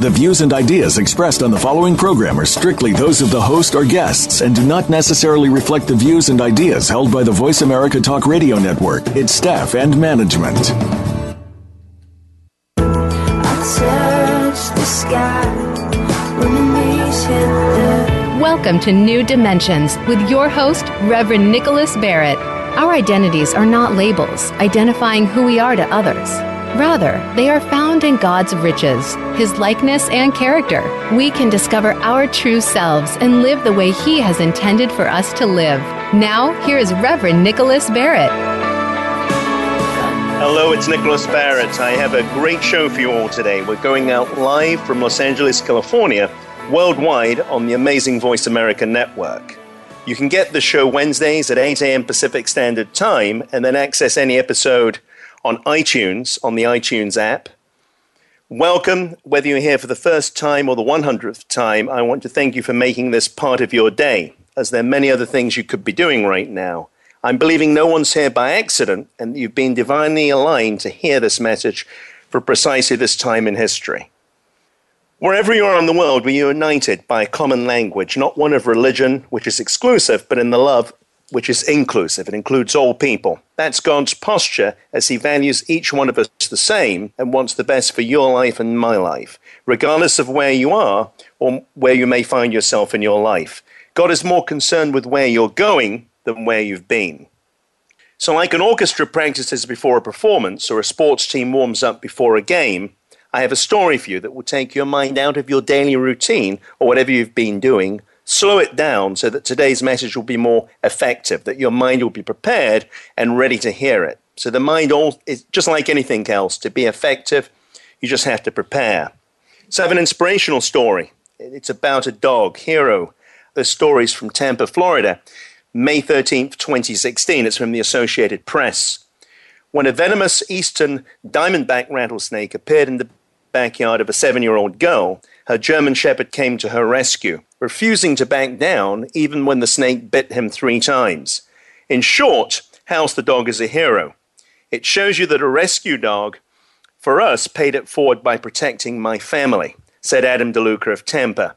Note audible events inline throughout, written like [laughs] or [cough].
The views and ideas expressed on the following program are strictly those of the host or guests and do not necessarily reflect the views and ideas held by the Voice America Talk Radio Network, its staff, and management. Welcome to New Dimensions with your host, Reverend Nicholas Barrett. Our identities are not labels identifying who we are to others. Rather, they are found in God's riches, His likeness and character. We can discover our true selves and live the way He has intended for us to live. Now, here is Reverend Nicholas Barrett. Hello, it's Nicholas Barrett. I have a great show for you all today. We're going out live from Los Angeles, California, worldwide on the Amazing Voice America network. You can get the show Wednesdays at 8 a.m. Pacific Standard Time and then access any episode on iTunes, on the iTunes app. Welcome, whether you're here for the first time or the 100th time, I want to thank you for making this part of your day, as there are many other things you could be doing right now. I'm believing no one's here by accident, and you've been divinely aligned to hear this message for precisely this time in history. Wherever you are in the world, we are united by a common language, not one of religion, which is exclusive, but in the love which is inclusive. It includes all people. That's God's posture as He values each one of us the same and wants the best for your life and my life, regardless of where you are or where you may find yourself in your life. God is more concerned with where you're going than where you've been. So, like an orchestra practices before a performance or a sports team warms up before a game, I have a story for you that will take your mind out of your daily routine or whatever you've been doing slow it down so that today's message will be more effective, that your mind will be prepared and ready to hear it. So the mind all is just like anything else. To be effective, you just have to prepare. So I have an inspirational story. It's about a dog, Hero. The story's from Tampa, Florida, May 13th, 2016. It's from the Associated Press. When a venomous eastern diamondback rattlesnake appeared in the backyard of a seven year old girl, her German Shepherd came to her rescue, refusing to back down even when the snake bit him three times. In short, Haus the dog is a hero. It shows you that a rescue dog, for us, paid it forward by protecting my family, said Adam DeLuca of Tampa.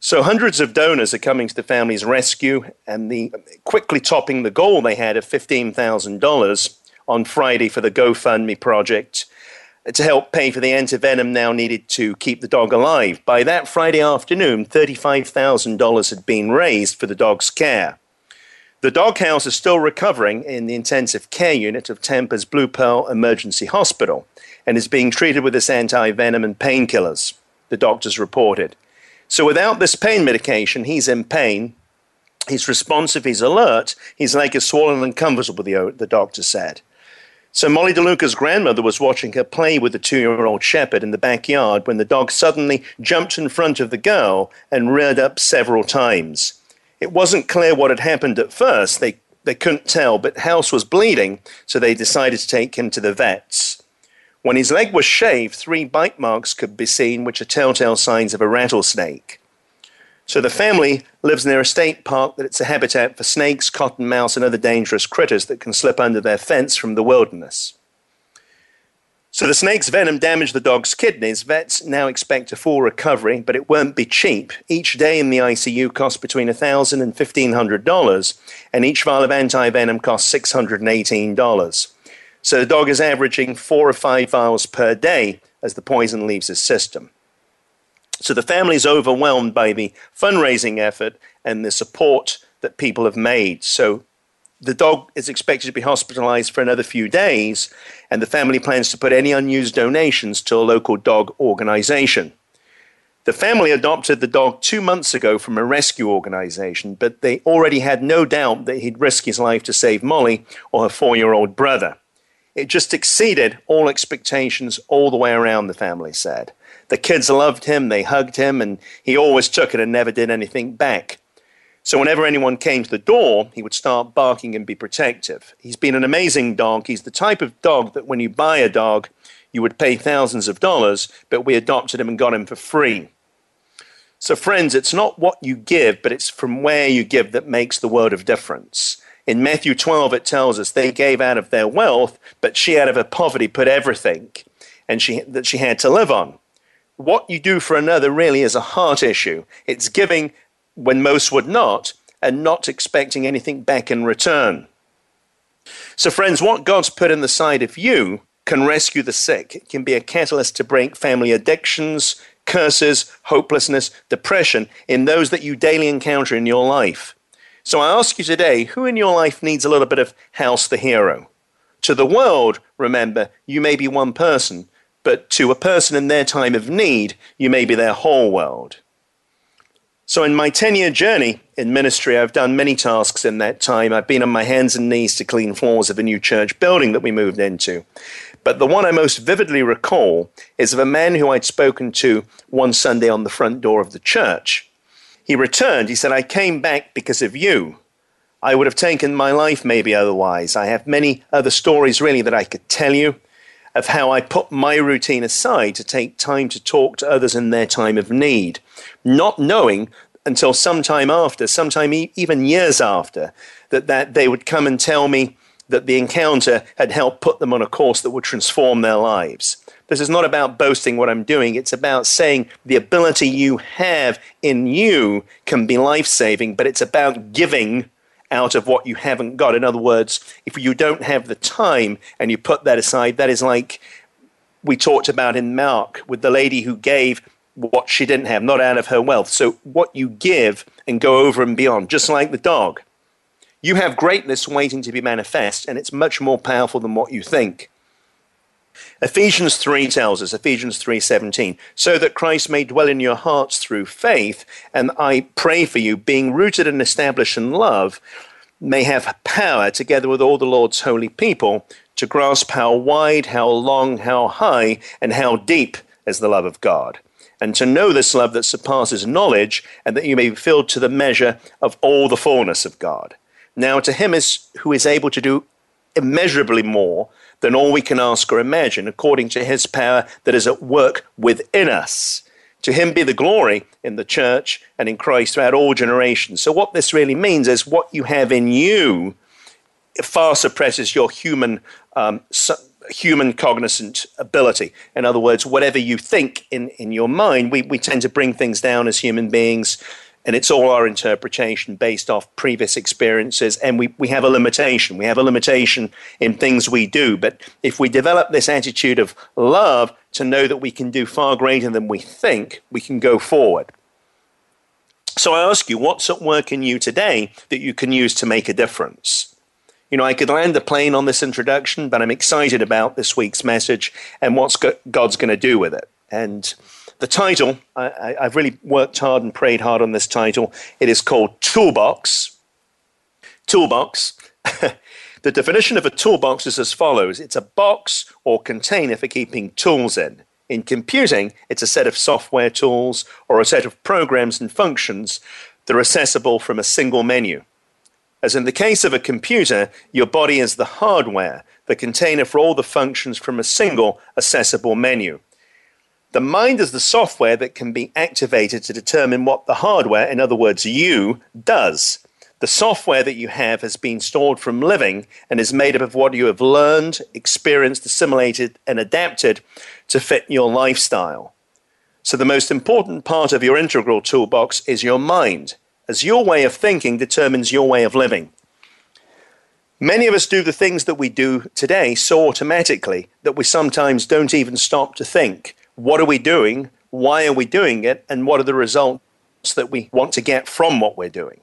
So hundreds of donors are coming to the family's rescue, and the quickly topping the goal they had of $15,000 on Friday for the GoFundMe project to help pay for the antivenom now needed to keep the dog alive. By that Friday afternoon, $35,000 had been raised for the dog's care. The dog Haus is still recovering in the intensive care unit of Tampa's Blue Pearl Emergency Hospital and is being treated with this anti-venom and painkillers, the doctors reported. So without this pain medication, he's in pain. He's responsive, he's alert, his leg is swollen and comfortable, the, the doctor said. So Molly DeLuca's grandmother was watching her play with the two-year-old shepherd in the backyard when the dog suddenly jumped in front of the girl and reared up several times. It wasn't clear what had happened at first. They they couldn't tell, but Haus was bleeding, so they decided to take him to the vets. When his leg was shaved, three bite marks could be seen, which are telltale signs of a rattlesnake. So the family lives near a state park that it's a habitat for snakes, cottonmouths, and other dangerous critters that can slip under their fence from the wilderness. So the snake's venom damaged the dog's kidneys. Vets now expect a full recovery, but it won't be cheap. Each day in the ICU costs between $1,000 and $1,500, and each vial of anti-venom costs $618. So the dog is averaging four or five vials per day as the poison leaves his system. So the family is overwhelmed by the fundraising effort and the support that people have made. So the dog is expected to be hospitalized for another few days, and the family plans to put any unused donations to a local dog organization. The family adopted the dog two months ago from a rescue organization, but they already had no doubt that he'd risk his life to save Molly or her four year old brother. It just exceeded all expectations all the way around, the family said. The kids loved him, they hugged him, and he always took it and never did anything back. So whenever anyone came to the door, he would start barking and be protective. He's been an amazing dog. He's the type of dog that when you buy a dog, you would pay thousands of dollars, but we adopted him and got him for free. So, friends, it's not what you give, but it's from where you give that makes the world of difference. In Matthew 12, it tells us they gave out of their wealth, but she out of her poverty put everything and she, that she had to live on. What you do for another really is a heart issue. It's giving when most would not, and not expecting anything back in return. So, friends, what God's put in the side of you can rescue the sick. It can be a catalyst to break family addictions, curses, hopelessness, depression in those that you daily encounter in your life. So I ask you today who in your life needs a little bit of Haus the Hero? To the world, remember, you may be one person, but to a person in their time of need, you may be their whole world. So, in my 10 year journey in ministry, I've done many tasks in that time. I've been on my hands and knees to clean floors of a new church building that we moved into. But the one I most vividly recall is of a man who I'd spoken to one Sunday on the front door of the church. He returned. He said, I came back because of you. I would have taken my life maybe otherwise. I have many other stories really that I could tell you of how I put my routine aside to take time to talk to others in their time of need, not knowing until sometime after, sometime e- even years after, that, that they would come and tell me that the encounter had helped put them on a course that would transform their lives. This is not about boasting what I'm doing. It's about saying the ability you have in you can be life saving, but it's about giving out of what you haven't got. In other words, if you don't have the time and you put that aside, that is like we talked about in Mark with the lady who gave what she didn't have, not out of her wealth. So, what you give and go over and beyond, just like the dog. You have greatness waiting to be manifest, and it's much more powerful than what you think. Ephesians 3 tells us, Ephesians 3:17, so that Christ may dwell in your hearts through faith, and I pray for you, being rooted and established in love, may have power together with all the Lord's holy people to grasp how wide, how long, how high, and how deep is the love of God. And to know this love that surpasses knowledge, and that you may be filled to the measure of all the fullness of God. Now, to him is who is able to do immeasurably more than all we can ask or imagine, according to his power that is at work within us. To him be the glory in the church and in Christ throughout all generations. So, what this really means is what you have in you far suppresses your human. Um, human cognizant ability. In other words, whatever you think in, in your mind, we, we tend to bring things down as human beings and it's all our interpretation based off previous experiences. And we, we have a limitation. We have a limitation in things we do. But if we develop this attitude of love to know that we can do far greater than we think we can go forward. So i ask you what's at work in you today that you can use to make a difference? You know i could land the plane on this introduction but i'm excited about this week's message and what god's going to do with it. And the title, I, have really worked hard and prayed hard on this title. It is called Toolbox. Toolbox. [laughs] the definition of a toolbox is as follows it's a box or container for keeping tools in. In computing, it's a set of software tools or a set of programs and functions that are accessible from a single menu. As in the case of a computer, your body is the hardware, the container for all the functions from a single accessible menu. The mind is the software that can be activated to determine what the hardware, in other words, you, does. The software that you have has been stored from living and is made up of what you have learned, experienced, assimilated, and adapted to fit your lifestyle. So, the most important part of your integral toolbox is your mind, as your way of thinking determines your way of living. Many of us do the things that we do today so automatically that we sometimes don't even stop to think what are we doing? Why are we doing it? And what are the results that we want to get from what we're doing?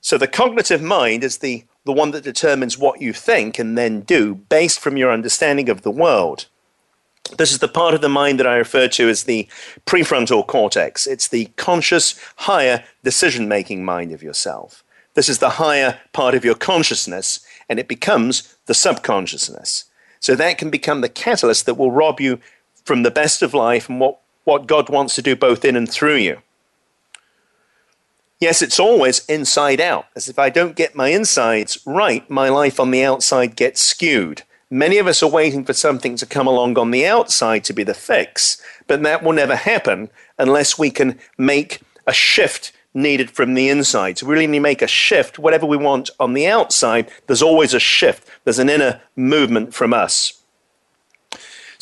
So the cognitive mind is the, the one that determines what you think and then do based from your understanding of the world. This is the part of the mind that I refer to as the prefrontal cortex. It's the conscious, higher decision making mind of yourself. This is the higher part of your consciousness, and it becomes the subconsciousness. So that can become the catalyst that will rob you from the best of life and what, what God wants to do both in and through you. Yes, it's always inside out, as if I don't get my insides right, my life on the outside gets skewed. Many of us are waiting for something to come along on the outside to be the fix, but that will never happen unless we can make a shift needed from the inside. So we really need to make a shift. Whatever we want on the outside, there's always a shift. There's an inner movement from us.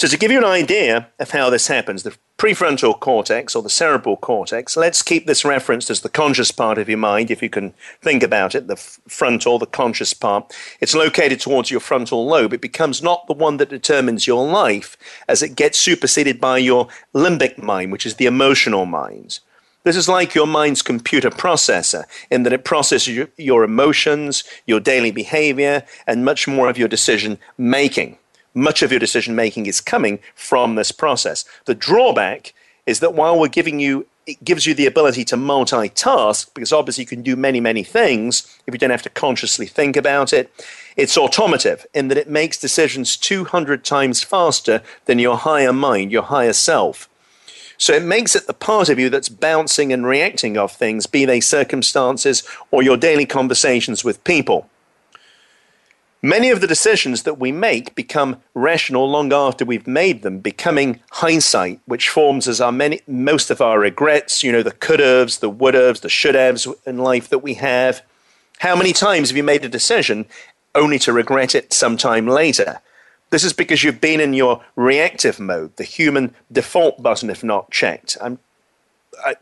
So, to give you an idea of how this happens, the prefrontal cortex or the cerebral cortex, let's keep this referenced as the conscious part of your mind, if you can think about it, the frontal, the conscious part. It's located towards your frontal lobe. It becomes not the one that determines your life as it gets superseded by your limbic mind, which is the emotional mind. This is like your mind's computer processor in that it processes your, emotions, your daily behavior, and much more of your decision making much of your decision making is coming from this process. The drawback is that while we're giving you it gives you the ability to multitask because obviously you can do many, many things if you don't have to consciously think about it. It's automative in that it makes decisions 200 times faster than your higher mind, your higher self. So it makes it the part of you that's bouncing and reacting of things, be they circumstances or your daily conversations with people. Many of the decisions that we make become rational long after we've made them, becoming hindsight, which forms as our many, most of our regrets, you know, the could haves, the would haves, the should haves in life that we have. How many times have you made a decision only to regret it sometime later? This is because you've been in your reactive mode, the human default button, if not checked. I'm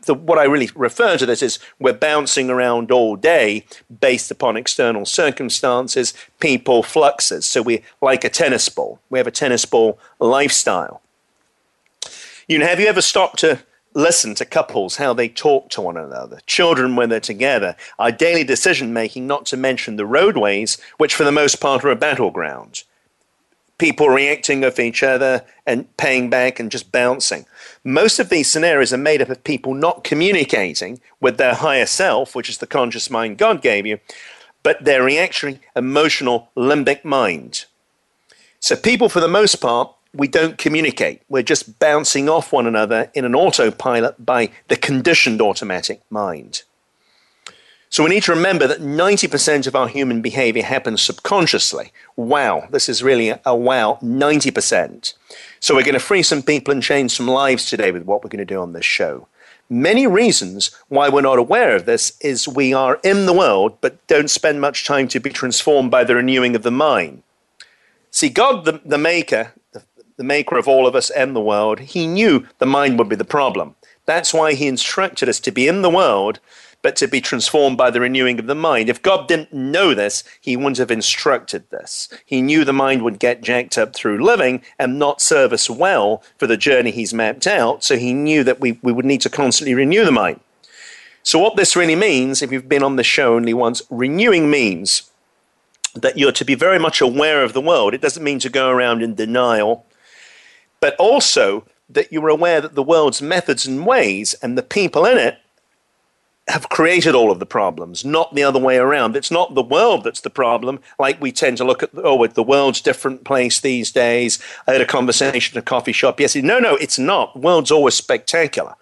The, what I really refer to this is we're bouncing around all day based upon external circumstances, people, fluxes. So we're like a tennis ball. We have a tennis ball lifestyle. You know, have you ever stopped to listen to couples, how they talk to one another, children when they're together, our daily decision making, not to mention the roadways, which for the most part are a battleground people reacting of each other and paying back and just bouncing. Most of these scenarios are made up of people not communicating with their higher self, which is the conscious mind God gave you, but their reactionary, emotional, limbic mind. So, people, for the most part, we don't communicate. We're just bouncing off one another in an autopilot by the conditioned automatic mind. So we need to remember that 90% of our human behavior happens subconsciously. Wow, this is really a, wow, 90%. So we're going to free some people and change some lives today with what we're going to do on this show. Many reasons why we're not aware of this is we are in the world but don't spend much time to be transformed by the renewing of the mind. See, God, the, the maker, the, the maker of all of us and the world, he knew the mind would be the problem. That's why he instructed us to be in the world but to be transformed by the renewing of the mind. If God didn't know this, he wouldn't have instructed this. He knew the mind would get jacked up through living and not serve us well for the journey he's mapped out, so he knew that we, we would need to constantly renew the mind. So, what this really means, if you've been on the show only once, renewing means that you're to be very much aware of the world. It doesn't mean to go around in denial, but also that you're aware that the world's methods and ways and the people in it have created all of the problems, not the other way around. It's not the world that's the problem, like we tend to look at, oh, the world's different place these days. I had a conversation at a coffee shop yesterday. No, no, it's not. The world's always spectacular.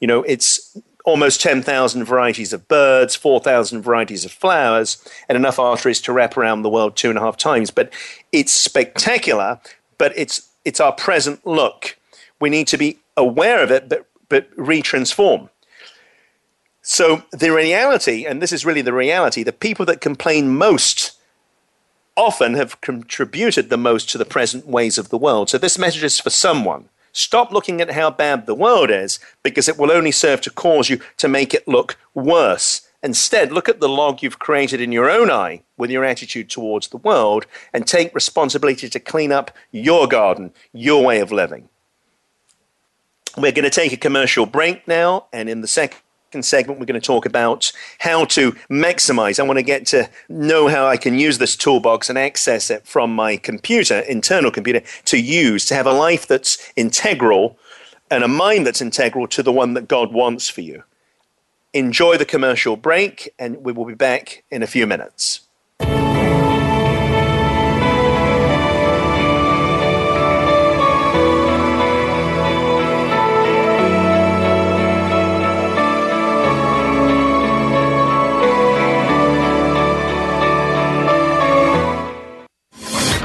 You know, it's almost 10,000 varieties of birds, 4,000 varieties of flowers, and enough arteries to wrap around the world two and a half times. But it's spectacular, but it's, it's our present look. We need to be aware of it, but, but retransform. So the reality, and this is really the reality, the people that complain most often have contributed the most to the present ways of the world. So this message is for someone. Stop looking at how bad the world is because it will only serve to cause you to make it look worse. Instead, look at the log you've created in your own eye with your attitude towards the world and take responsibility to clean up your garden, your way of living. We're going to take a commercial break now, and in the second second segment, we're going to talk about how to maximize. I want to get to know how I can use this toolbox and access it from my computer, internal computer, to use to have a life that's integral and a mind that's integral to the one that God wants for you. Enjoy the commercial break, and we will be back in a few minutes.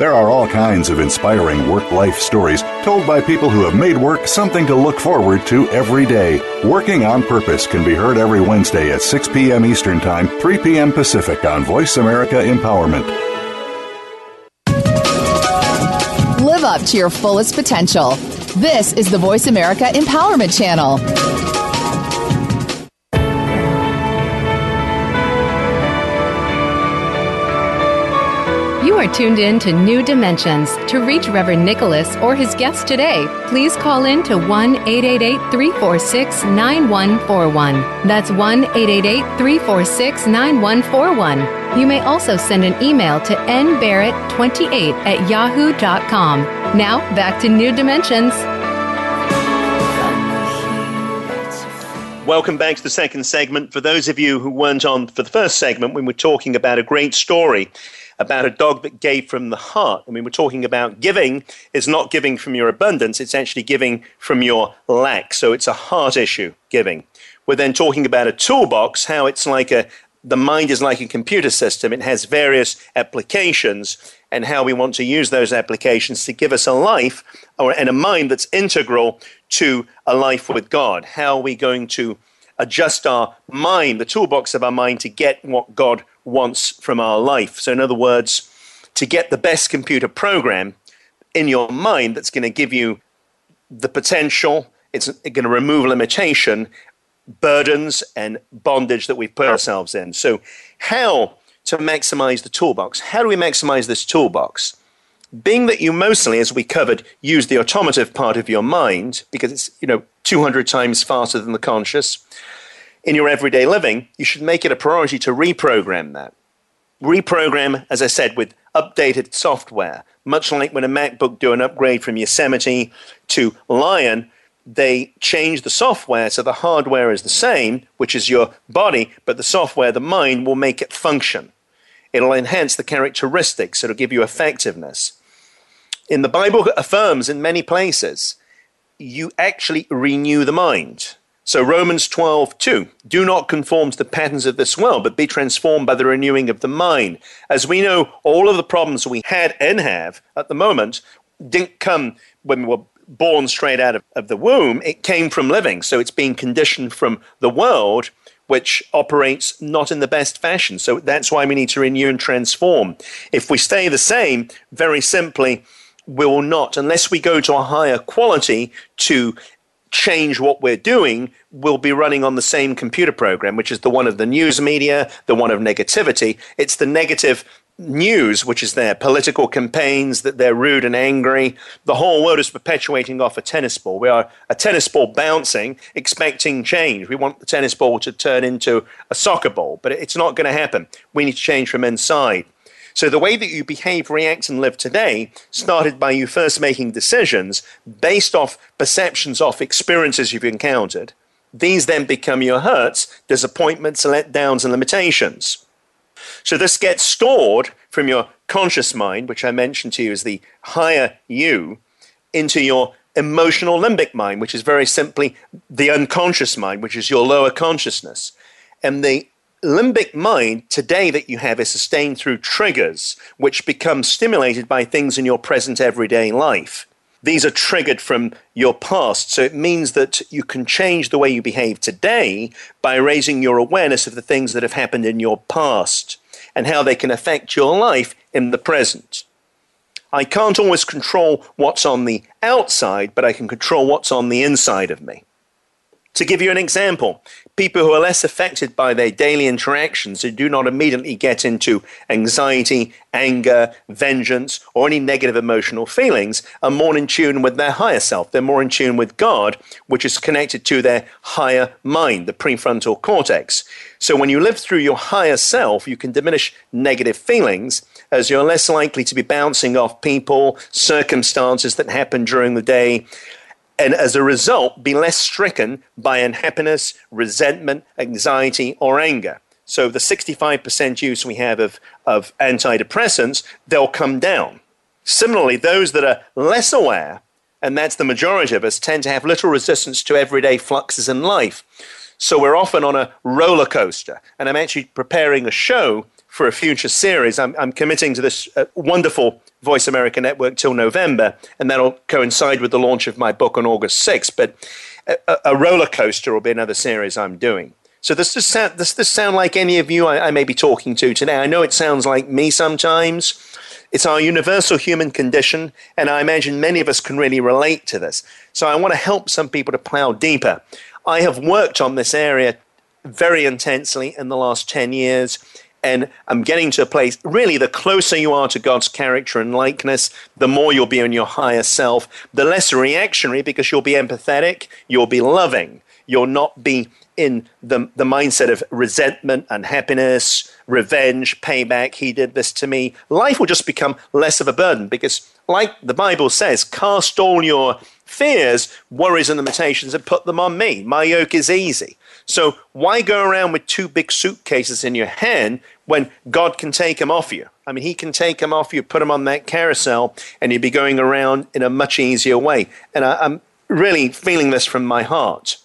There are all kinds of inspiring work life stories told by people who have made work something to look forward to every day. Working on Purpose can be heard every Wednesday at 6 p.m. Eastern Time, 3 p.m. Pacific on Voice America Empowerment. Live up to your fullest potential. This is the Voice America Empowerment Channel. You are tuned in to New Dimensions. To reach Reverend Nicholas or his guest today, please call in to 1 888 346 9141. That's 1 888 346 9141. You may also send an email to nbarrett28 at yahoo.com. Now, back to New Dimensions. Welcome back to the second segment. For those of you who weren't on for the first segment, when we're talking about a great story about a dog that gave from the heart. I mean, we're talking about giving is not giving from your abundance, it's actually giving from your lack. So it's a heart issue, giving. We're then talking about a toolbox, how it's like a, the mind is like a computer system. It has various applications, and how we want to use those applications to give us a life or, and a mind that's integral to a life with God. How are we going to adjust our mind, the toolbox of our mind, to get what God wants from our life. So, in other words, to get the best computer program in your mind that's going to give you the potential, it's going to remove limitation, burdens, and bondage that we've put ourselves in. So, how to maximize the toolbox? How do we maximize this toolbox? Being that you mostly, as we covered, use the automative part of your mind because it's you know 200 times faster than the conscious in your everyday living, you should make it a priority to reprogram that. Reprogram, as I said, with updated software. Much like when a MacBook do an upgrade from Yosemite to Lion, they change the software so the hardware is the same, which is your body, but the software, the mind, will make it function. It'll enhance the characteristics, it'll give you effectiveness. In the Bible affirms in many places, you actually renew the mind. So Romans 12, 2. Do not conform to the patterns of this world, but be transformed by the renewing of the mind. As we know, all of the problems we had and have at the moment didn't come when we were born straight out of, of the womb. It came from living. So it's being conditioned from the world which operates not in the best fashion. So that's why we need to renew and transform. If we stay the same, very simply, we will not, unless we go to a higher quality to change what we're doing, we'll be running on the same computer program, which is the one of the news media, the one of negativity. It's the negative news, which is their political campaigns, that they're rude and angry. The whole world is perpetuating off a tennis ball. We are a tennis ball bouncing, expecting change. We want the tennis ball to turn into a soccer ball, but it's not going to happen. We need to change from inside. So the way that you behave, react, and live today started by you first making decisions based off perceptions of experiences you've encountered. These then become your hurts, disappointments, letdowns, and limitations. So this gets stored from your conscious mind, which I mentioned to you as the higher you, into your emotional limbic mind, which is very simply the unconscious mind, which is your lower consciousness. And the limbic mind today that you have is sustained through triggers, which become stimulated by things in your present everyday life. These are triggered from your past. So it means that you can change the way you behave today by raising your awareness of the things that have happened in your past. and how they can affect your life in the present. I can't always control what's on the outside, but I can control what's on the inside of me. To give you an example, people who are less affected by their daily interactions, who do not immediately get into anxiety, anger, vengeance, or any negative emotional feelings, are more in tune with their higher self. They're more in tune with God, which is connected to their higher mind, the prefrontal cortex. So when you live through your higher self, you can diminish negative feelings as you're less likely to be bouncing off people, circumstances that happen during the day, and as a result, be less stricken by unhappiness, resentment, anxiety, or anger. So the 65% use we have of, of antidepressants, they'll come down. Similarly, those that are less aware, and that's the majority of us, tend to have little resistance to everyday fluxes in life. So we're often on a roller coaster. And I'm actually preparing a show for a future series. I'm, I'm committing to this uh, wonderful Voice America Network till November, and that'll coincide with the launch of my book on August 6th. But a, a roller coaster will be another series I'm doing. So does this sound, does this sound like any of you I, I may be talking to today? I know it sounds like me sometimes. It's our universal human condition, and I imagine many of us can really relate to this. So I want to help some people to plow deeper. I have worked on this area very intensely in the last 10 years and I'm getting to a place, really, the closer you are to God's character and likeness, the more you'll be in your higher self, the less reactionary because you'll be empathetic, you'll be loving, you'll not be in the, the mindset of resentment, unhappiness, revenge, payback. He did this to me. Life will just become less of a burden because, like the Bible says, cast all your fears, worries, and limitations and put them on me. My yoke is easy. So why go around with two big suitcases in your hand when God can take them off you? I mean, He can take them off you, put them on that carousel, and you'd be going around in a much easier way. And I, I'm really feeling this from my heart.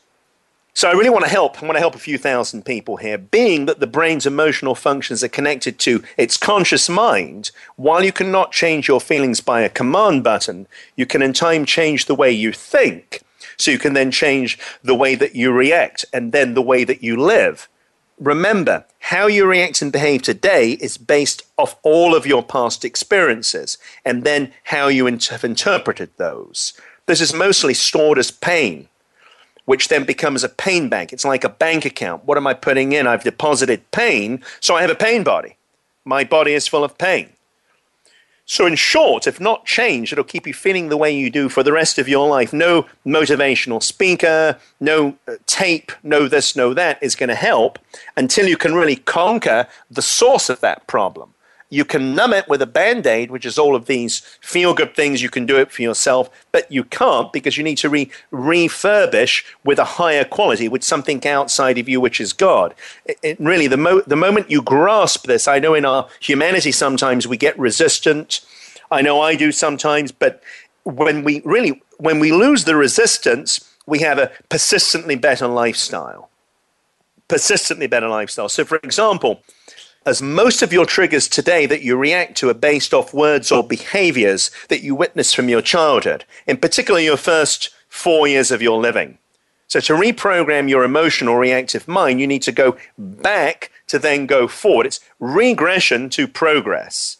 So I really want to help. I want to help a few thousand people here. Being that the brain's emotional functions are connected to its conscious mind, while you cannot change your feelings by a command button, you can in time change the way you think. So you can then change the way that you react and then the way that you live. Remember, how you react and behave today is based off all of your past experiences and then how you have interpreted those. This is mostly stored as pain which then becomes a pain bank. It's like a bank account. What am I putting in? I've deposited pain, so I have a pain body. My body is full of pain. So, in short, if not changed, it'll keep you feeling the way you do for the rest of your life. No motivational speaker, no uh, tape, no this, no that is going to help until you can really conquer the source of that problem. You can numb it with a band aid, which is all of these feel good things. You can do it for yourself, but you can't because you need to re- refurbish with a higher quality, with something outside of you, which is God. It, it really, the, mo- the moment you grasp this, I know in our humanity sometimes we get resistant. I know I do sometimes, but when we really, when we lose the resistance, we have a persistently better lifestyle. Persistently better lifestyle. So, for example, as most of your triggers today that you react to are based off words or behaviors that you witness from your childhood, in particular your first four years of your living. So, to reprogram your emotional reactive mind, you need to go back to then go forward. It's regression to progress.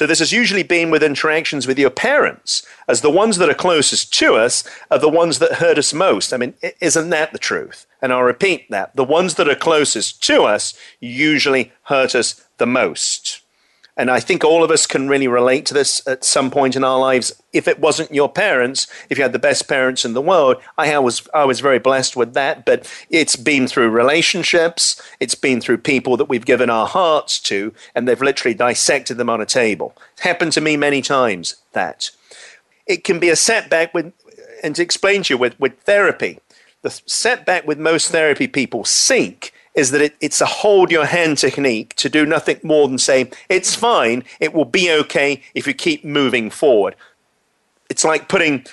So, this has usually been with interactions with your parents, as the ones that are closest to us are the ones that hurt us most. I mean, isn't that the truth? And I'll repeat that. The ones that are closest to us usually hurt us the most. And I think all of us can really relate to this at some point in our lives. If it wasn't your parents, if you had the best parents in the world, I was I was very blessed with that. But it's been through relationships, it's been through people that we've given our hearts to, and they've literally dissected them on a table. It's happened to me many times. That it can be a setback with, and to explain to you with, with therapy the setback with most therapy people seek is that it, it's a hold your hand technique to do nothing more than say, it's fine, it will be okay if you keep moving forward. It's like putting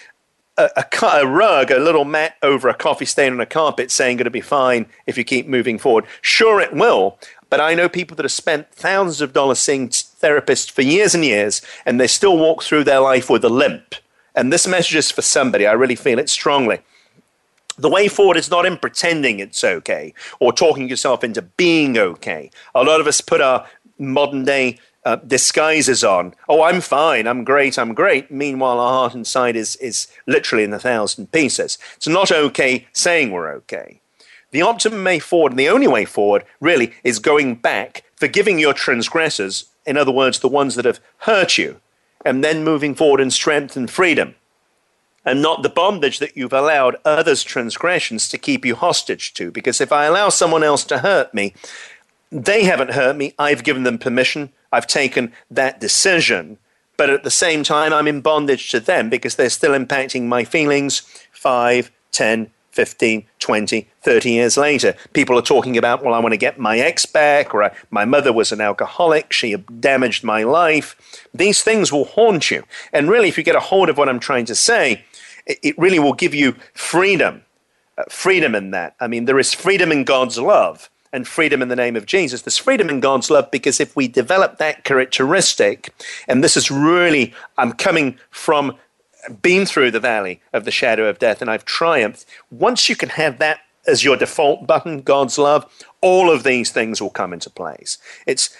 a, a, a, rug, a little mat over a coffee stain on a carpet saying it'll be fine if you keep moving forward. Sure, it will, but I know people that have spent thousands of dollars seeing therapists for years and years, and they still walk through their life with a limp. And this message is for somebody. I really feel it strongly. The way forward is not in pretending it's okay or talking yourself into being okay. A lot of us put our modern day uh, disguises on. Oh, I'm fine. I'm great. I'm great. Meanwhile, our heart inside is, is literally in a thousand pieces. It's not okay saying we're okay. The optimum way forward, and the only way forward, really, is going back, forgiving your transgressors, in other words, the ones that have hurt you, and then moving forward in strength and freedom, and not the bondage that you've allowed others' transgressions to keep you hostage to. Because if I allow someone else to hurt me, they haven't hurt me, I've given them permission, I've taken that decision, but at the same time, I'm in bondage to them because they're still impacting my feelings 5, 10, 15, 20, 30 years later. People are talking about, well, I want to get my ex back, or uh, my mother was an alcoholic, she damaged my life. These things will haunt you. And really, if you get a hold of what I'm trying to say, it really will give you freedom. Uh, freedom in that. I mean, there is freedom in God's love and freedom in the name of Jesus. There's freedom in God's love because if we develop that characteristic, and this is really, I'm coming from, been through the valley of the shadow of death and I've triumphed. Once you can have that as your default button, God's love, all of these things will come into place. It's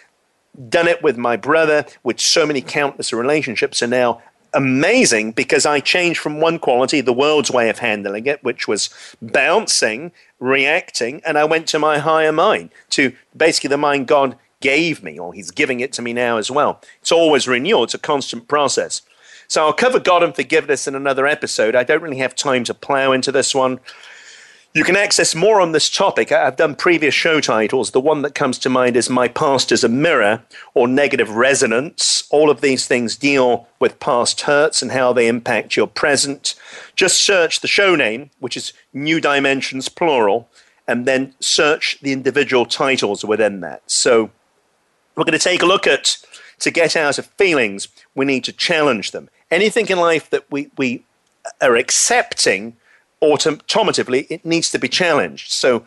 done it with my brother, with so many countless relationships, and now amazing because I changed from one quality, the world's way of handling it, which was bouncing, reacting, and I went to my higher mind, to basically the mind God gave me, or He's giving it to me now as well. It's always renewal, it's a constant process. So I'll cover God and forgiveness in another episode. I don't really have time to plow into this one. You can access more on this topic. I've done previous show titles. The one that comes to mind is My Past is a Mirror or Negative Resonance. All of these things deal with past hurts and how they impact your present. Just search the show name, which is New Dimensions Plural, and then search the individual titles within that. So we're going to take a look at to get out of feelings, we need to challenge them. Anything in life that we, we are accepting automatically it needs to be challenged. So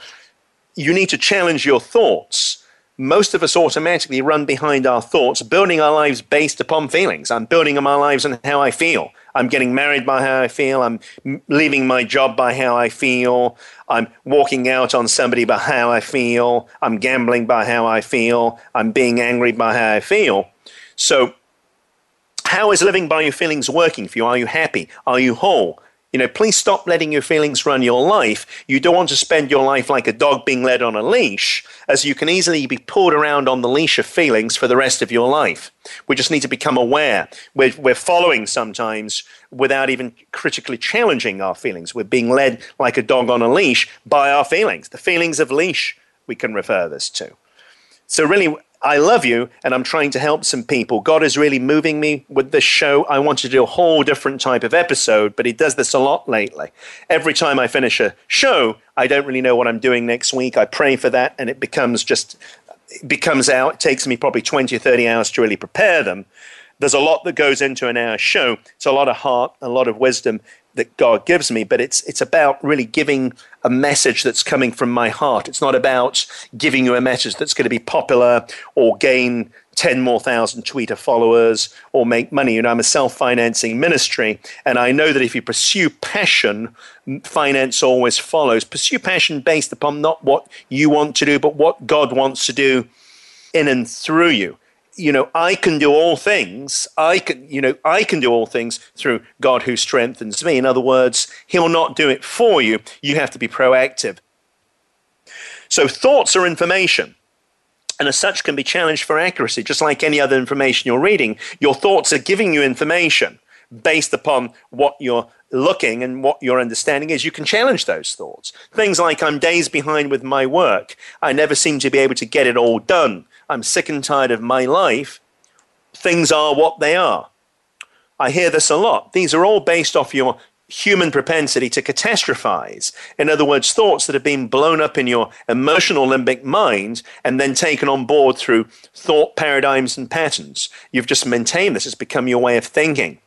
you need to challenge your thoughts. Most of us automatically run behind our thoughts, building our lives based upon feelings. I'm building my lives on how I feel. I'm getting married by how I feel. I'm leaving my job by how I feel. I'm walking out on somebody by how I feel. I'm gambling by how I feel. I'm being angry by how I feel. So, how is living by your feelings working for you? Are you happy? Are you whole? You know, please stop letting your feelings run your life. You don't want to spend your life like a dog being led on a leash, as you can easily be pulled around on the leash of feelings for the rest of your life. We just need to become aware. We're, we're following sometimes without even critically challenging our feelings. We're being led like a dog on a leash by our feelings. The feelings of leash, we can refer this to. So, really, I love you and I'm trying to help some people. God is really moving me with this show. I want to do a whole different type of episode, but He does this a lot lately. Every time I finish a show, I don't really know what I'm doing next week. I pray for that and it becomes just it becomes out. It takes me probably 20 or 30 hours to really prepare them. There's a lot that goes into an hour show. It's a lot of heart, a lot of wisdom, that God gives me, but it's it's about really giving a message that's coming from my heart. It's not about giving you a message that's going to be popular or gain 10 more thousand Twitter followers or make money. You know, I'm a self financing ministry, and I know that if you pursue passion, finance always follows. Pursue passion based upon not what you want to do, but what God wants to do in and through you you know, I can do all things. I can, you know, I can do all things through God who strengthens me. In other words, He'll not do it for you. You have to be proactive. So thoughts are information. And as such, can be challenged for accuracy, just like any other information you're reading. Your thoughts are giving you information based upon what you're looking and what your understanding is, you can challenge those thoughts. Things like, I'm days behind with my work. I never seem to be able to get it all done. I'm sick and tired of my life. Things are what they are. I hear this a lot. These are all based off your human propensity to catastrophize. In other words, thoughts that have been blown up in your emotional limbic mind and then taken on board through thought paradigms and patterns. You've just maintained this, it's become your way of thinking.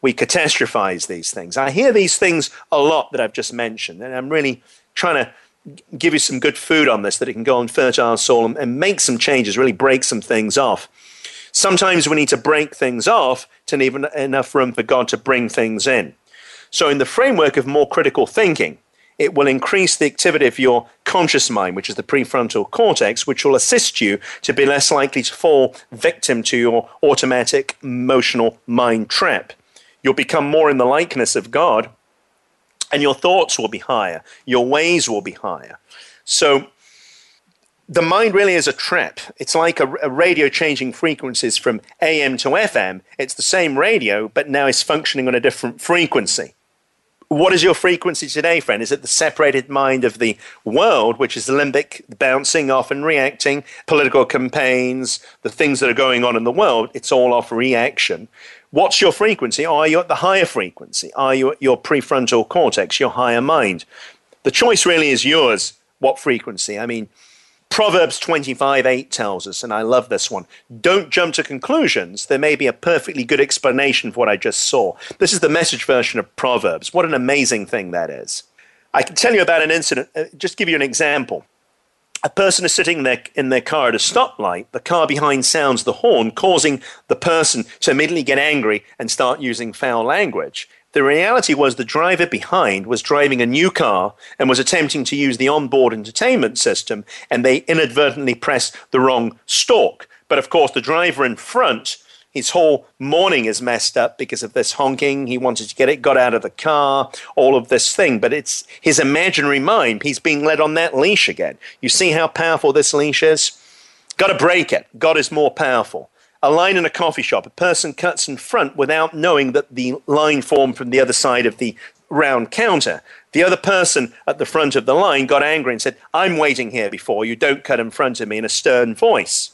We catastrophize these things. I hear these things a lot that I've just mentioned, and I'm really trying to give you some good food on this that it can go on fertile soil and, and make some changes, really break some things off. Sometimes we need to break things off to leave enough room for God to bring things in. So, in the framework of more critical thinking, it will increase the activity of your conscious mind, which is the prefrontal cortex, which will assist you to be less likely to fall victim to your automatic emotional mind trap. You'll become more in the likeness of God, and your thoughts will be higher, your ways will be higher. So, the mind really is a trap. It's like a, a, radio changing frequencies from AM to FM. It's the same radio, but now it's functioning on a different frequency. What is your frequency today, friend? Is it the separated mind of the world, which is the limbic, bouncing off and reacting, political campaigns, the things that are going on in the world? It's all off reaction. What's your frequency? Are you at the higher frequency? Are you at your prefrontal cortex, your higher mind? The choice really is yours. What frequency? I mean, Proverbs 25 8 tells us, and I love this one don't jump to conclusions. There may be a perfectly good explanation for what I just saw. This is the message version of Proverbs. What an amazing thing that is. I can tell you about an incident, uh, just give you an example. A person is sitting there in their car at a stoplight. The car behind sounds the horn, causing the person to immediately get angry and start using foul language. The reality was the driver behind was driving a new car and was attempting to use the onboard entertainment system, and they inadvertently pressed the wrong stalk. But of course, the driver in front, his whole morning is messed up because of this honking. He wanted to get it, got out of the car, all of this thing. But it's his imaginary mind. He's being led on that leash again. You see how powerful this leash is? Got to break it. God is more powerful a line in a coffee shop, a person cuts in front without knowing that the line formed from the other side of the round counter. The other person at the front of the line got angry and said, I'm waiting here before you, don't cut in front of me in a stern voice.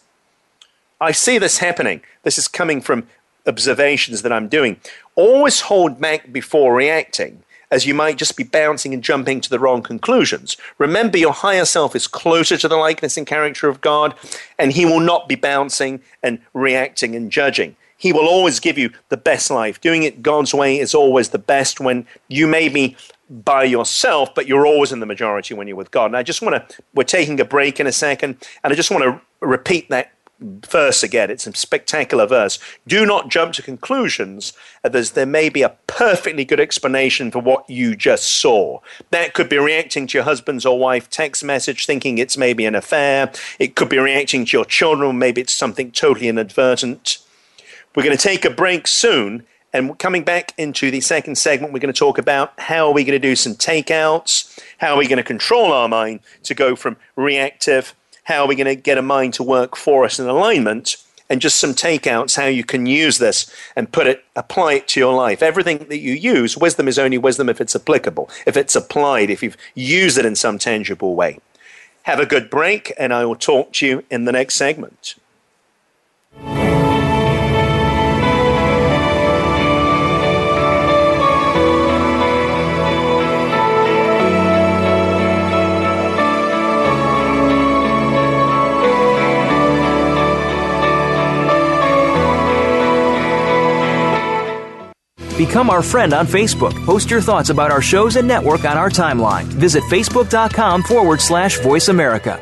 I see this happening. This is coming from observations that I'm doing. Always hold back before reacting as you might just be bouncing and jumping to the wrong conclusions. Remember, your higher self is closer to the likeness and character of God, and He will not be bouncing and reacting and judging. He will always give you the best life. Doing it God's way is always the best when you may be by yourself, but you're always in the majority when you're with God. And I just want to, we're taking a break in a second, and I just want to repeat that verse again. It's a spectacular verse. Do not jump to conclusions. There may be a perfectly good explanation for what you just saw. That could be reacting to your husband's or wife text message, thinking it's maybe an affair. It could be reacting to your children, maybe it's something totally inadvertent. We're going to take a break soon. And coming back into the second segment, we're going to talk about how are we going to do some takeouts, how are we going to control our mind to go from reactive how are we going to get a mind to work for us in alignment? And just some takeouts, how you can use this and put it, apply it to your life. Everything that you use, wisdom is only wisdom if it's applicable, if it's applied, if you've used it in some tangible way. Have a good break, and I will talk to you in the next segment. Become our friend on Facebook. Post your thoughts about our shows and network on our timeline. Visit facebook.com forward slash voice America.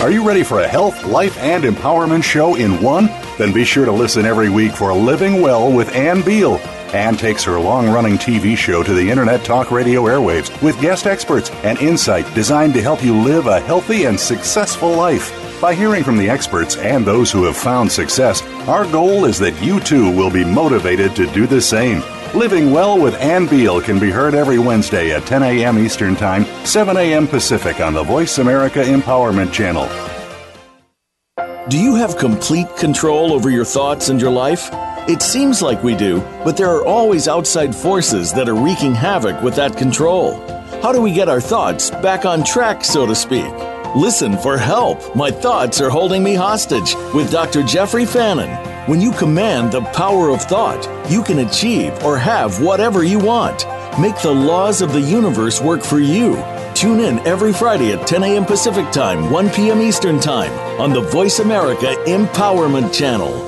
Are you ready for a health, life, and empowerment show in one? Then be sure to listen every week for Living Well with Ann Beal. Ann takes her long running TV show to the Internet Talk Radio airwaves with guest experts and insight designed to help you live a healthy and successful life. By hearing from the experts and those who have found success, our goal is that you too will be motivated to do the same. Living Well with Ann Beal can be heard every Wednesday at 10 a.m. Eastern Time, 7 a.m. Pacific on the Voice America Empowerment Channel. Do you have complete control over your thoughts and your life? It seems like we do, but there are always outside forces that are wreaking havoc with that control. How do we get our thoughts back on track, so to speak? Listen for help. My thoughts are holding me hostage with Dr. Jeffrey Fannin. When you command the power of thought, you can achieve or have whatever you want. Make the laws of the universe work for you. Tune in every Friday at 10 a.m. Pacific Time, 1 p.m. Eastern Time on the Voice America Empowerment Channel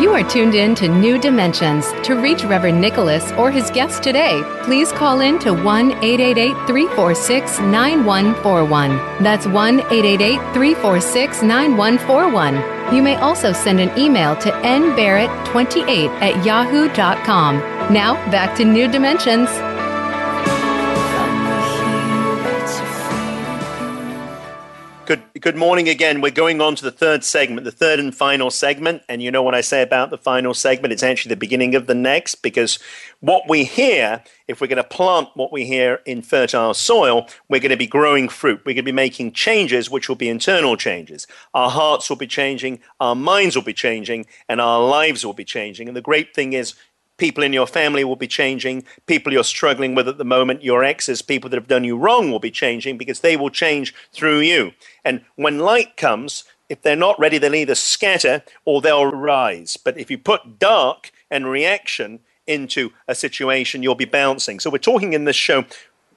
You are tuned in to New Dimensions. To reach Reverend Nicholas or his guest today, please call in to 1 888 346 9141. That's 1 888 346 9141. You may also send an email to nbarrett28 at yahoo.com. Now, back to New Dimensions. Good, good morning again. We're going on to the third segment, the third and final segment. And you know what I say about the final segment? It's actually the beginning of the next because what we hear, if we're going to plant what we hear in fertile soil, we're going to be growing fruit. We're going to be making changes, which will be internal changes. Our hearts will be changing, our minds will be changing, and our lives will be changing. And the great thing is, people in your family will be changing. People you're struggling with at the moment, your exes, people that have done you wrong will be changing because they will change through you. And when light comes, if they're not ready, they'll either scatter or they'll rise. But if you put dark and reaction into a situation, you'll be bouncing. So we're talking in this show.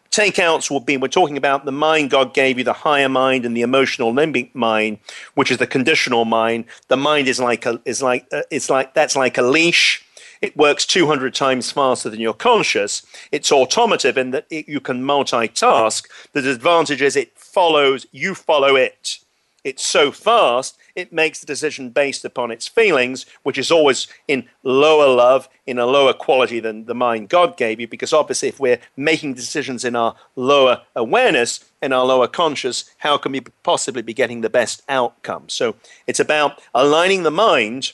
Takeouts will be we're talking about the mind God gave you, the higher mind and the emotional limbic mind, which is the conditional mind. The mind is like a is like uh, it's like that's like a leash it works 200 times faster than your conscious. It's automotive in that it, you can multitask. The advantage is it follows, you follow it. It's so fast, it makes the decision based upon its feelings, which is always in lower love, in a lower quality than the mind God gave you. Because obviously, if we're making decisions in our lower awareness, in our lower conscious, how can we possibly be getting the best outcome? So it's about aligning the mind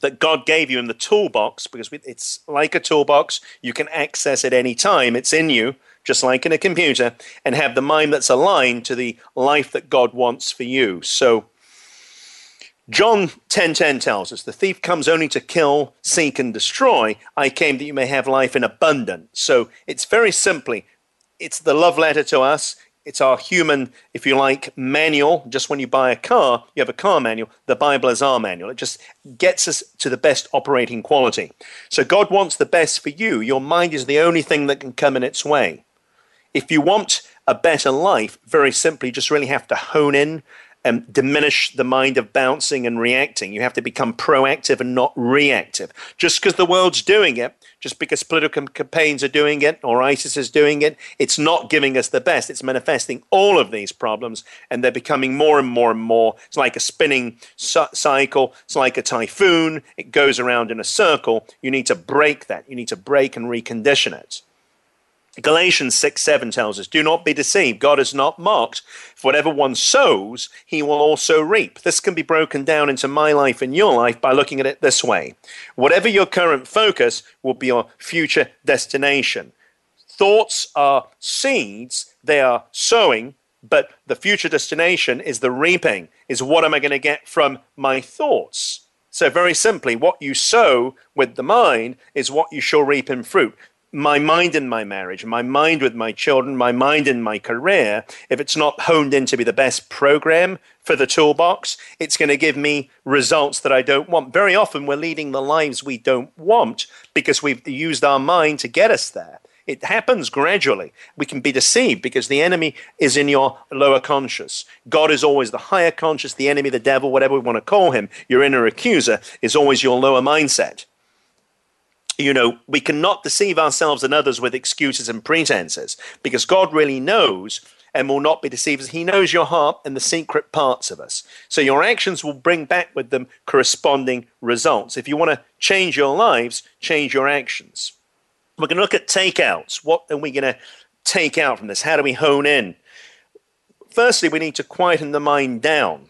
that God gave you in the toolbox, because it's like a toolbox, you can access it any time, it's in you, just like in a computer, and have the mind that's aligned to the life that God wants for you. So, John 10:10 10, 10 tells us, "The thief comes only to kill, seek and destroy. I came that you may have life in abundance." So, it's very simply it's the love letter to us. It's our human, if you like, manual. Just when you buy a car, you have a car manual. The Bible is our manual. It just gets us to the best operating quality. So God wants the best for you. Your mind is the only thing that can come in its way. If you want a better life, very simply, just really have to hone in um, diminish the mind of bouncing and reacting. You have to become proactive and not reactive. Just because the world's doing it, just because political campaigns are doing it or ISIS is doing it, it's not giving us the best. It's manifesting all of these problems and they're becoming more and more and more. It's like a spinning cycle, it's like a typhoon. It goes around in a circle. You need to break that. You need to break and recondition it. Galatians 6 7 tells us, Do not be deceived. God is not mocked. For whatever one sows, he will also reap. This can be broken down into my life and your life by looking at it this way. Whatever your current focus will be your future destination. Thoughts are seeds, they are sowing, but the future destination is the reaping, is what am I going to get from my thoughts? So, very simply, what you sow with the mind is what you shall reap in fruit my mind in my marriage, my mind with my children, my mind in my career, if it's not honed in to be the best program for the toolbox, it's going to give me results that I don't want. Very often, we're leading the lives we don't want because we've used our mind to get us there. It happens gradually. We can be deceived because the enemy is in your lower conscious. God is always the higher conscious, the enemy, the devil, whatever we want to call him, your inner accuser, is always your lower mindset you know, we cannot deceive ourselves and others with excuses and pretenses because God really knows and will not be deceived. He knows your heart and the secret parts of us. So your actions will bring back with them corresponding results. If you want to change your lives, change your actions. We're going to look at takeouts. What are we going to take out from this? How do we hone in? Firstly, we need to quieten the mind down.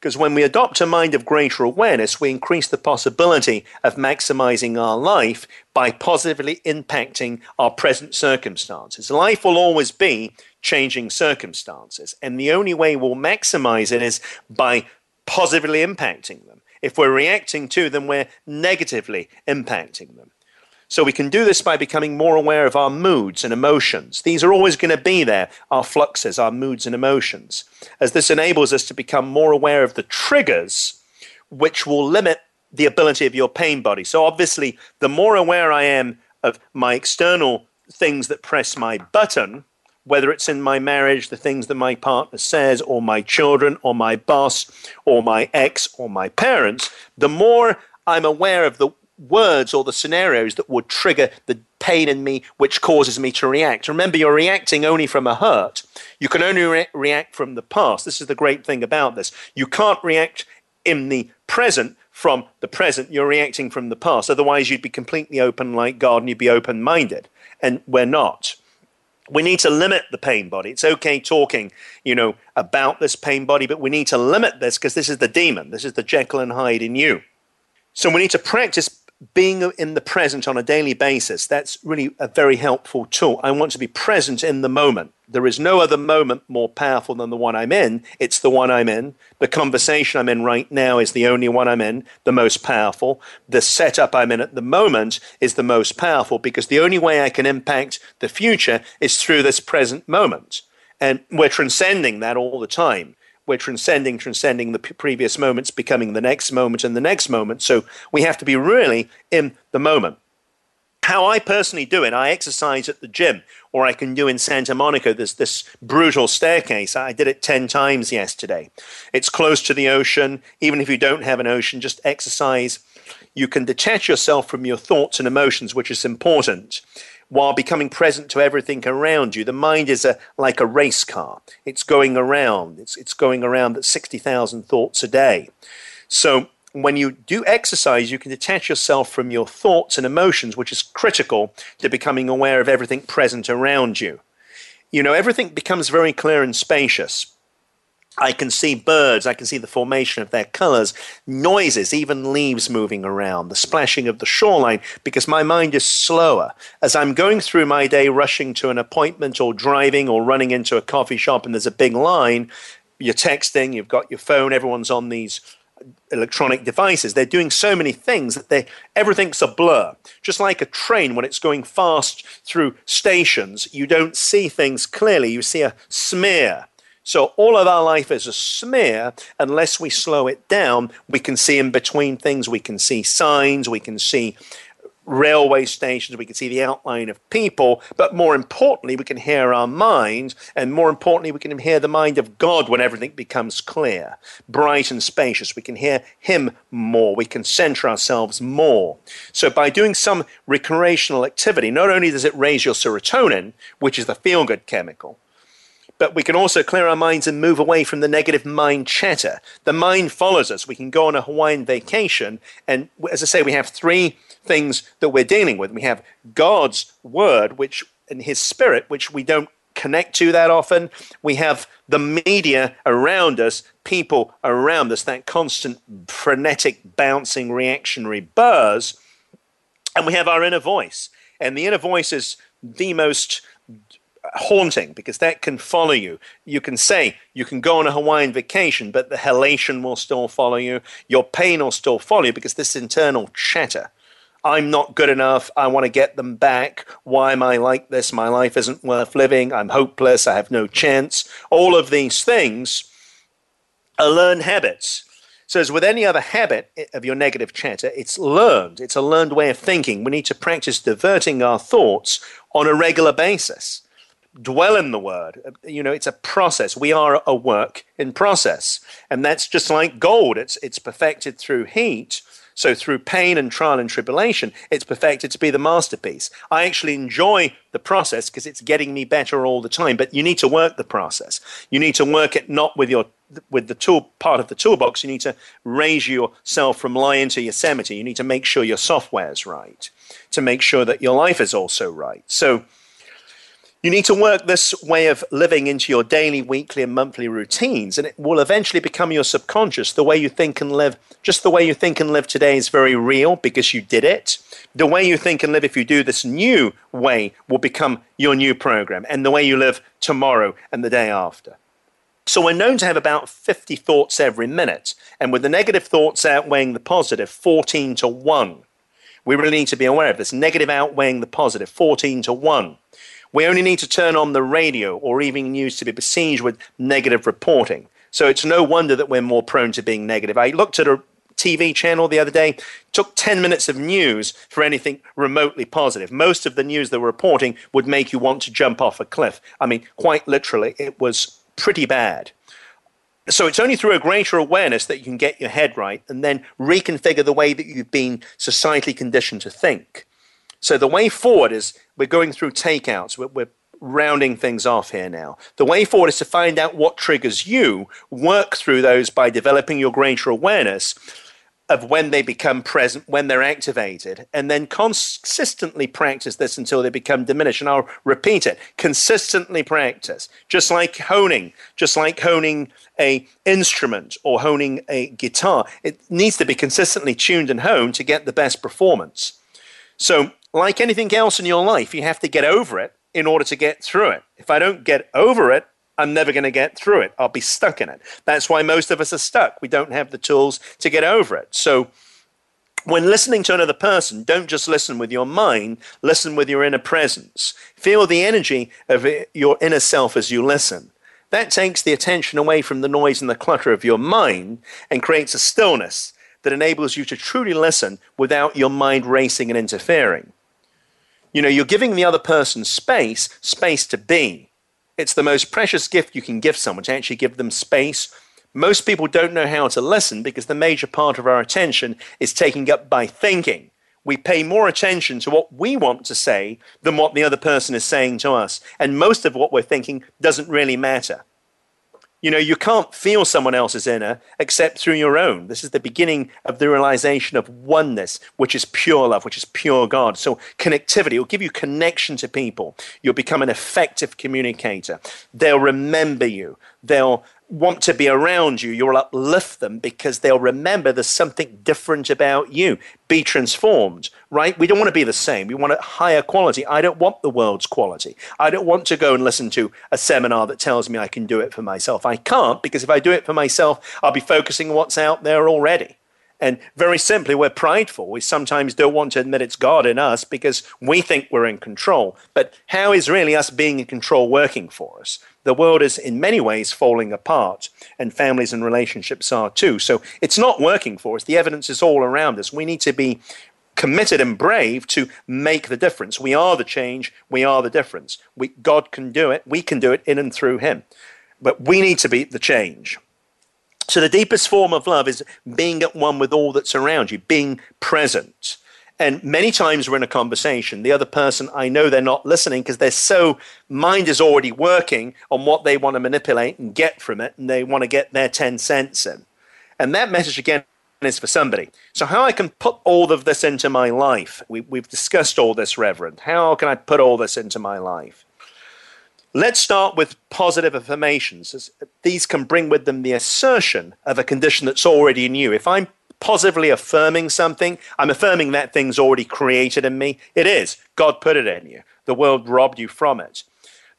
Because when we adopt a mind of greater awareness, we increase the possibility of maximizing our life by positively impacting our present circumstances. Life will always be changing circumstances, and the only way we'll maximize it is by positively impacting them. If we're reacting to them, we're negatively impacting them. So we can do this by becoming more aware of our moods and emotions. These are always going to be there, our fluxes, our moods and emotions, as this enables us to become more aware of the triggers which will limit the ability of your pain body. So obviously, the more aware I am of my external things that press my button, whether it's in my marriage, the things that my partner says, or my children, or my boss, or my ex, or my parents, the more I'm aware of the words or the scenarios that would trigger the pain in me which causes me to react. Remember, you're reacting only from a hurt. You can only re- react from the past. This is the great thing about this. You can't react in the present from the present. You're reacting from the past. Otherwise, you'd be completely open like God and you'd be open minded. And we're not. We need to limit the pain body. It's okay talking, you know, about this pain body, but we need to limit this because this is the demon. This is the Jekyll and Hyde in you. So we need to practice being in the present on a daily basis, that's really a very helpful tool. I want to be present in the moment. There is no other moment more powerful than the one I'm in. It's the one I'm in. The conversation I'm in right now is the only one I'm in, the most powerful. The setup I'm in at the moment is the most powerful because the only way I can impact the future is through this present moment. And we're transcending that all the time we're transcending, transcending the p- previous moments, becoming the next moment and the next moment. So we have to be really in the moment. How I personally do it, I exercise at the gym, or I can do in Santa Monica. There's this brutal staircase. I did it 10 times yesterday. It's close to the ocean. Even if you don't have an ocean, just exercise. You can detach yourself from your thoughts and emotions, which is important while becoming present to everything around you. The mind is a, like a race car. It's going around. It's, it's going around at 60,000 thoughts a day. So when you do exercise, you can detach yourself from your thoughts and emotions, which is critical to becoming aware of everything present around you. You know, everything becomes very clear and spacious. I can see birds, I can see the formation of their colors, noises, even leaves moving around, the splashing of the shoreline, because my mind is slower. As I'm going through my day, rushing to an appointment or driving or running into a coffee shop and there's a big line, you're texting, you've got your phone, everyone's on these electronic devices. They're doing so many things that they everything's a blur. Just like a train when it's going fast through stations, you don't see things clearly. You see a smear. So all of our life is a smear. Unless we slow it down. We can see in between things, we can see signs, we can see railway stations, we can see the outline of people, but more importantly, we can hear our mind, and more importantly, we can hear the mind of God when everything becomes clear, bright and spacious. We can hear Him more, we can center ourselves more. So, by doing some recreational activity, not only does it raise your serotonin, which is the feel good chemical, but we can also clear our minds and move away from the negative mind chatter. The mind follows us. We can go on a Hawaiian vacation, and as I say, we have three things that we're dealing with. We have God's word, which and His Spirit, which we don't connect to that often. We have the media around us, people around us, that constant frenetic, bouncing, reactionary buzz, and we have our inner voice. And the inner voice is the most haunting because that can follow you. You can say you can go on a Hawaiian vacation, but the halation will still follow you. Your pain will still follow you because this internal chatter. I'm not good enough. I want to get them back. Why am I like this? My life isn't worth living. I'm hopeless. I have no chance. All of these things are learned habits. So, as with any other habit eh, of your negative chatter, it's learned. It's a learned way of thinking. We need to practice diverting our thoughts on a regular basis dwell in the word. You know, it's a process. We are a work in process. And that's just like gold. It's it's perfected through heat. So through pain and trial and tribulation, it's perfected to be the masterpiece. I actually enjoy the process because it's getting me better all the time. But you need to work the process. You need to work it not with your with the tool part of the toolbox. You need to raise yourself from lion to Yosemite. You need to make sure your software is right. To make sure that your life is also right. So you need to work this way of living into your daily, weekly, and monthly routines, and it will eventually become your subconscious. The way you think and live, just the way you think and live today is very real because you did it. The way you think and live, if you do this new way, will become your new program, and the way you live tomorrow and the day after. So we're known to have about 50 thoughts every minute, and with the negative thoughts outweighing the positive, 14 to 1. We really need to be aware of this. Negative outweighing the positive, 14 to 1. We only need to turn on the radio or evening news to be besieged with negative reporting. So it's no wonder that we're more prone to being negative. I looked at a TV channel the other day, took 10 minutes of news for anything remotely positive. Most of the news they were reporting would make you want to jump off a cliff. I mean, quite literally, it was pretty bad. So it's only through a greater awareness that you can get your head right and then reconfigure the way that you've been societally conditioned to think. So the way forward is we're going through takeouts. We're, we're rounding things off here now. The way forward is to find out what triggers you, work through those by developing your greater awareness of when they become present, when they're activated, and then consistently practice this until they become diminished. And I'll repeat it consistently practice, just like honing, just like honing a instrument or honing a guitar. It needs to be consistently tuned and honed to get the best performance. So, like anything else in your life, you have to get over it in order to get through it. If I don't get over it, I'm never going to get through it. I'll be stuck in it. That's why most of us are stuck. We don't have the tools to get over it. So, when listening to another person, don't just listen with your mind, listen with your inner presence. Feel the energy of your inner self as you listen. That takes the attention away from the noise and the clutter of your mind and creates a stillness that enables you to truly listen without your mind racing and interfering. You know, you're giving the other person space, space to be. It's the most precious gift you can give someone to actually give them space. Most people don't know how to listen because the major part of our attention is taken up by thinking. We pay more attention to what we want to say than what the other person is saying to us. And most of what we're thinking doesn't really matter. You know, you can't feel someone else's inner except through your own. This is the beginning of the realization of oneness, which is pure love, which is pure God. So, connectivity will give you connection to people. You'll become an effective communicator. They'll remember you. They'll want to be around you, you'll uplift them because they'll remember there's something different about you. Be transformed, right? We don't want to be the same. We want a higher quality. I don't want the world's quality. I don't want to go and listen to a seminar that tells me I can do it for myself. I can't because if I do it for myself, I'll be focusing on what's out there already. And very simply, we're prideful. We sometimes don't want to admit it's God in us because we think we're in control. But how is really us being in control working for us? The world is in many ways falling apart, and families and relationships are too. So it's not working for us. The evidence is all around us. We need to be committed and brave to make the difference. We are the change. We are the difference. We, God can do it. We can do it in and through Him. But we need to be the change. So the deepest form of love is being at one with all that's around you, being present. And many times we're in a conversation, the other person, I know they're not listening because they're so, mind is already working on what they want to manipulate and get from it, and they want to get their 10 cents in. And that message again is for somebody. So, how I can put all of this into my life? We, we've discussed all this, Reverend. How can I put all this into my life? Let's start with positive affirmations. These can bring with them the assertion of a condition that's already in you. If I'm positively affirming something, I'm affirming that thing's already created in me. It is. God put it in you. The world robbed you from it.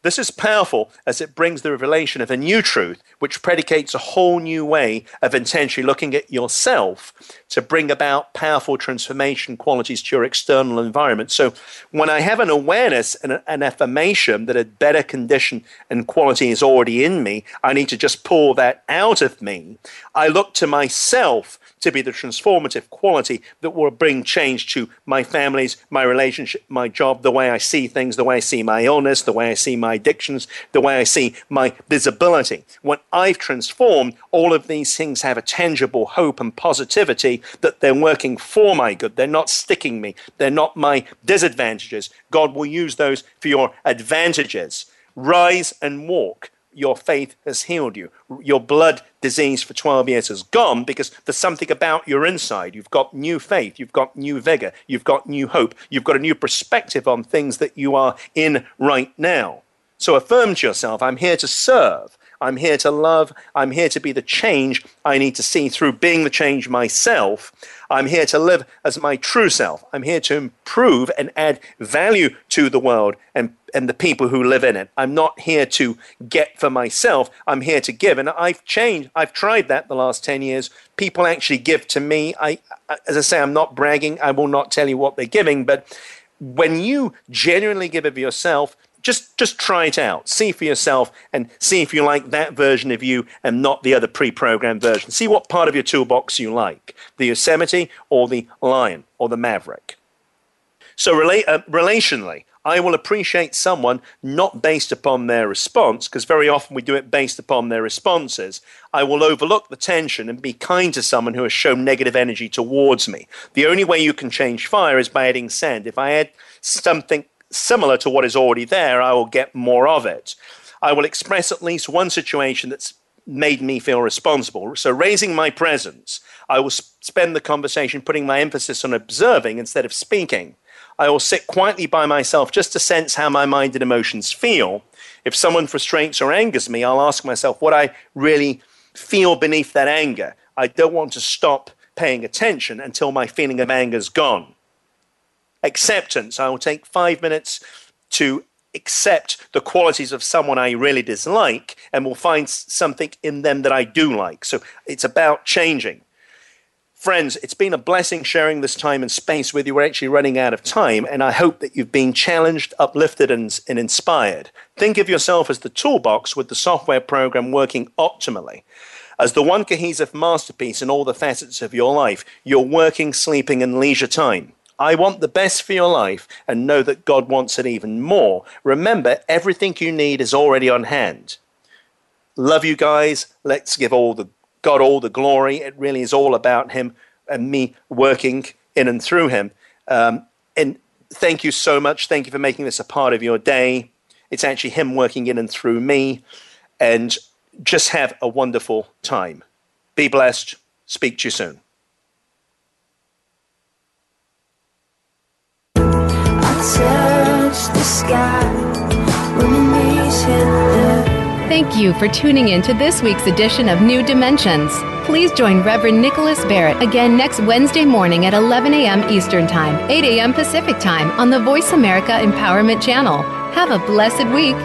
This is powerful as it brings the revelation of a new truth, which predicates a whole new way of intentionally looking at yourself to bring about powerful transformation qualities to your external environment. So, when I have an awareness and an affirmation that a better condition and quality is already in me, I need to just pull that out of me. I look to myself to be the transformative quality that will bring change to my families, my relationship, my job, the way I see things, the way I see my illness, the way I see my addictions, the way I see my visibility. When I've transformed, all of these things have a tangible hope and positivity that they're working for my good. They're not sticking me, they're not my disadvantages. God will use those for your advantages. Rise and walk your faith has healed you. Your blood disease for 12 years has gone because there's something about your inside. You've got new faith, you've got new vigor, you've got new hope, you've got a new perspective on things that you are in right now. So affirm to yourself, I'm here to serve. I'm here to love. I'm here to be the change I need to see through being the change myself. I'm here to live as my true self. I'm here to improve and add value to the world and, and the people who live in it. I'm not here to get for myself. I'm here to give. And I've changed. I've tried that the last 10 years. People actually give to me. I, as I say, I'm not bragging. I will not tell you what they're giving. But when you genuinely give of yourself, just just try it out see for yourself and see if you like that version of you and not the other pre-programmed version see what part of your toolbox you like the yosemite or the lion or the maverick so rela- uh, relationally I will appreciate someone not based upon their response, because very often we do it based upon their responses. I will overlook the tension and be kind to someone who has shown negative energy towards me. The only way you can change fire is by adding sand. If I add something similar to what is already there, I will get more of it. I will express at least one situation that's made me feel responsible. So, raising my presence, I will spend the conversation putting my emphasis on observing instead of speaking. I will sit quietly by myself just to sense how my mind and emotions feel. If someone frustrates or angers me, I'll ask myself what I really feel beneath that anger. I don't want to stop paying attention until my feeling of anger is gone. Acceptance. I will take five minutes to accept the qualities of someone I really dislike and will find something in them that I do like. So it's about changing. Friends, it's been a blessing sharing this time and space with you. We're actually running out of time, and I hope that you've been challenged, uplifted, and, and inspired. Think of yourself as the toolbox with the software program working optimally. As the one cohesive masterpiece in all the facets of your life, your working, sleeping, and leisure time. I want the best for your life and know that God wants it even more. Remember, everything you need is already on hand. Love you guys. Let's give all the God all the glory. It really is all about Him and me working in and through Him. Um, and thank you so much. Thank you for making this a part of your day. It's actually Him working in and through me. And just have a wonderful time. Be blessed. Speak to you soon. Thank you for tuning in to this week's edition of New Dimensions. Please join Reverend Nicholas Barrett again next Wednesday morning at 11 a.m. Eastern Time, 8 a.m. Pacific Time on the Voice America Empowerment Channel. Have a blessed week.